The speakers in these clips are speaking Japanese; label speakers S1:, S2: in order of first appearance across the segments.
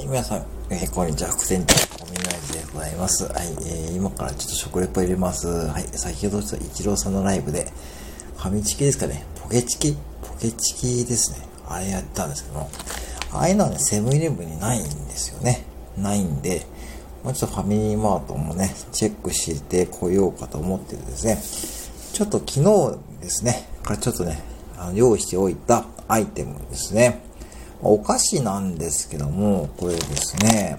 S1: い、皆さん、えー、こんにちは。副店長、おみなじでございます。はい、えー、今からちょっと食レポ入れます。はい、先ほどちょっとイチローさんのライブで、ファミチキですかね。ポケチキ？ポケチキですね。あれやったんですけども、ああいうのはね、セブンイレブンにないんですよね。ないんで、もうちょっとファミリーマートもね、チェックしてこようかと思っててですね、ちょっと昨日ですね、からちょっとね、あの用意しておいたアイテムですね。お菓子なんですけども、これですね、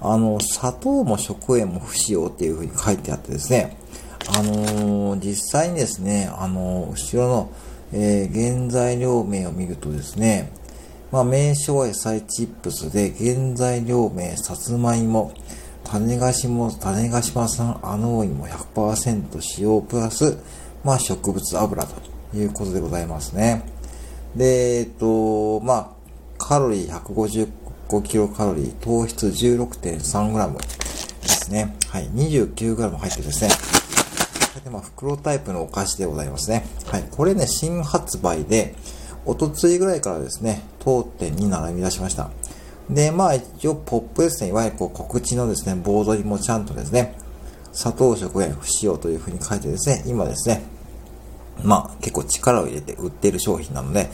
S1: あの、砂糖も食塩も不使用っていう風に書いてあってですね、あのー、実際にですね、あのー、後ろの、えー、原材料名を見るとですね、まあ、名称は野菜チップスで、原材料名、さつまいも、種菓子島、種子島産アノイモ100%使用プラス、まあ、植物油ということでございますね。で、えっと、まあ、カロリー155キロカロリー、糖質 16.3g ですね。はい、29g 入ってですね。で、まあ、袋タイプのお菓子でございますね。はい、これね、新発売で、おとついぐらいからですね、当店に並び出しました。で、まあ一応ポップですね、いわゆるこう告知のですね、ボードにもちゃんとですね、砂糖食塩不使用というふうに書いてですね、今ですね、まあ結構力を入れて売っている商品なので、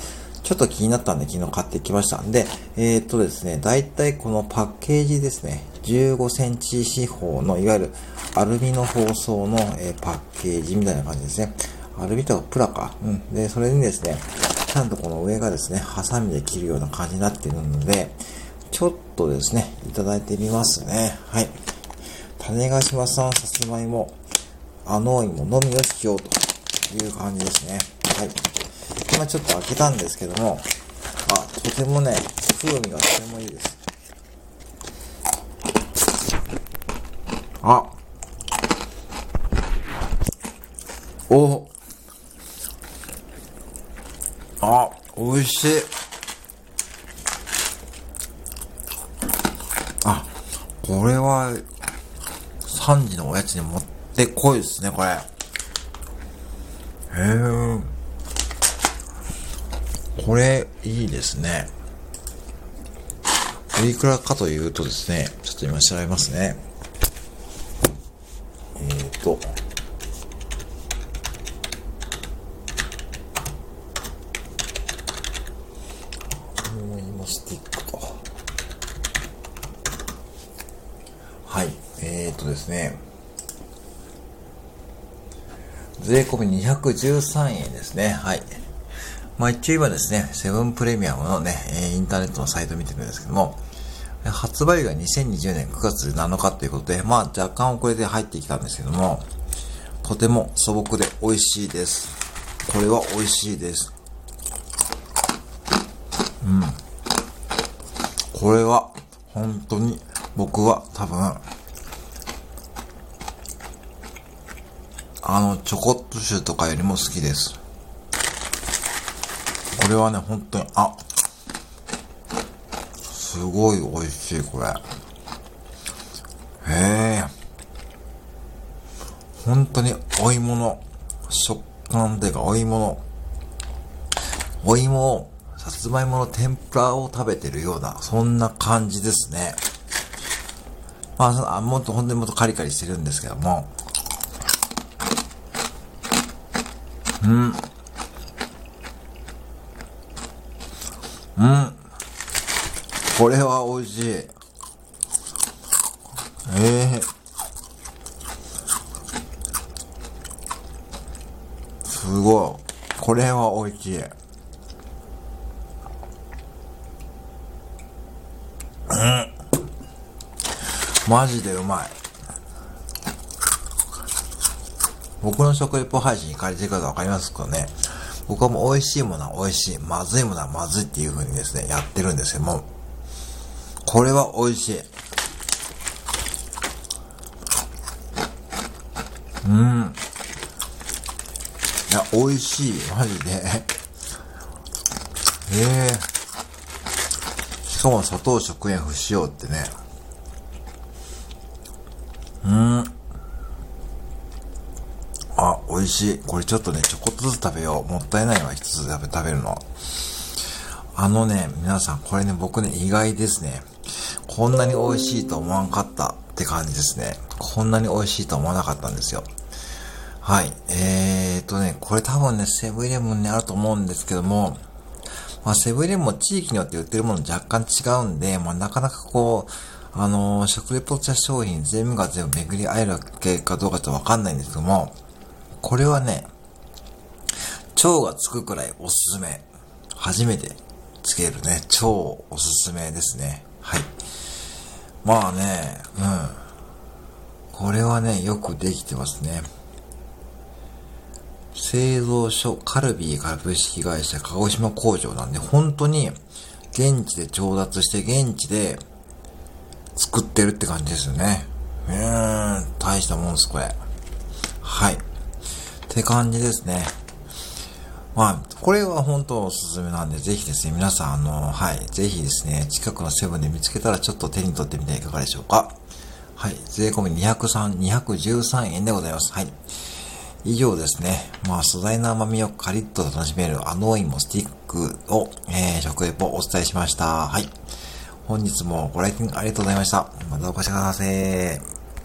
S1: ちょっと気になったんで昨日買ってきましたんで、えー、っとですね、だいたいこのパッケージですね、15センチ四方の、いわゆるアルミの包装の、えー、パッケージみたいな感じですね。アルミとかプラか。うん。で、それにですね、ちゃんとこの上がですね、ハサミで切るような感じになっているので、ちょっとですね、いただいてみますね。はい。種子島産さつまいも、あの芋のみをしようという感じですね。はい。今ちょっと開けたんですけども、あ、とてもね、風味がとてもいいです。あ、おあ、美味しい。あ、これは、3時のおやつにもってこいですね、これ。へえ。これ、いいですね。おいくらかというとですね、ちょっと今調べますね。えっ、ー、と、スティックと。はい。えー、っとですね。税込み213円ですね。はい。まあ一応今ですね、セブンプレミアムのね、インターネットのサイト見てるんですけども、発売が2020年9月7日ということで、まあ若干遅れて入ってきたんですけども、とても素朴で美味しいです。これは美味しいです。うん。これは、本当に、僕は多分、あの、チョコットシュとかよりも好きです。これはね、本当に、あ、すごい美味しい、これ。へえ。本当にお芋の食感というか、お芋の、お芋をさつまいもの天ぷらを食べてるような、そんな感じですね。まあ、もっと、本当にもっとカリカリしてるんですけども。うん。うん。これは美味しい。ええー、すごい。これは美味しい。うんマジでうまい。僕の食レポ配信に借りてる方わかりますかね？僕はもう美味しいものは美味しい、まずいものはまずいっていう風にですね、やってるんですけども、これは美味しい。うん。いや、美味しい。マジで。ええー。しかも砂糖食塩不使用ってね。うん。あ、美味しい。これちょっとね、ちょこっとずつ食べよう。もったいないわ、一つ食べ、食べるの。あのね、皆さん、これね、僕ね、意外ですね。こんなに美味しいと思わんかったって感じですね。こんなに美味しいと思わなかったんですよ。はい。えーとね、これ多分ね、セブンイレブンにあると思うんですけども、まあ、セブンイレブンも地域によって売ってるもの若干違うんで、まあ、なかなかこう、あのー、食レポした商品全部が全部巡り合えるわけかどうかちょってわかんないんですけども、これはね、腸がつくくらいおすすめ。初めてつけるね、超おすすめですね。はい。まあね、うん。これはね、よくできてますね。製造所カルビー株式会社鹿児島工場なんで、本当に現地で調達して現地で作ってるって感じですよね。うーん、大したもんです、これ。はい。って感じですね。まあ、これは本当おすすめなんで、ぜひですね、皆さん、あの、はい、ぜひですね、近くのセブンで見つけたらちょっと手に取ってみてはいかがでしょうか。はい、税込み203、213円でございます。はい。以上ですね。まあ、素材の甘みをカリッと楽しめるアノーイモスティックを、えー、食レポお伝えしました。はい。本日もご来店ありがとうございました。またお越しください。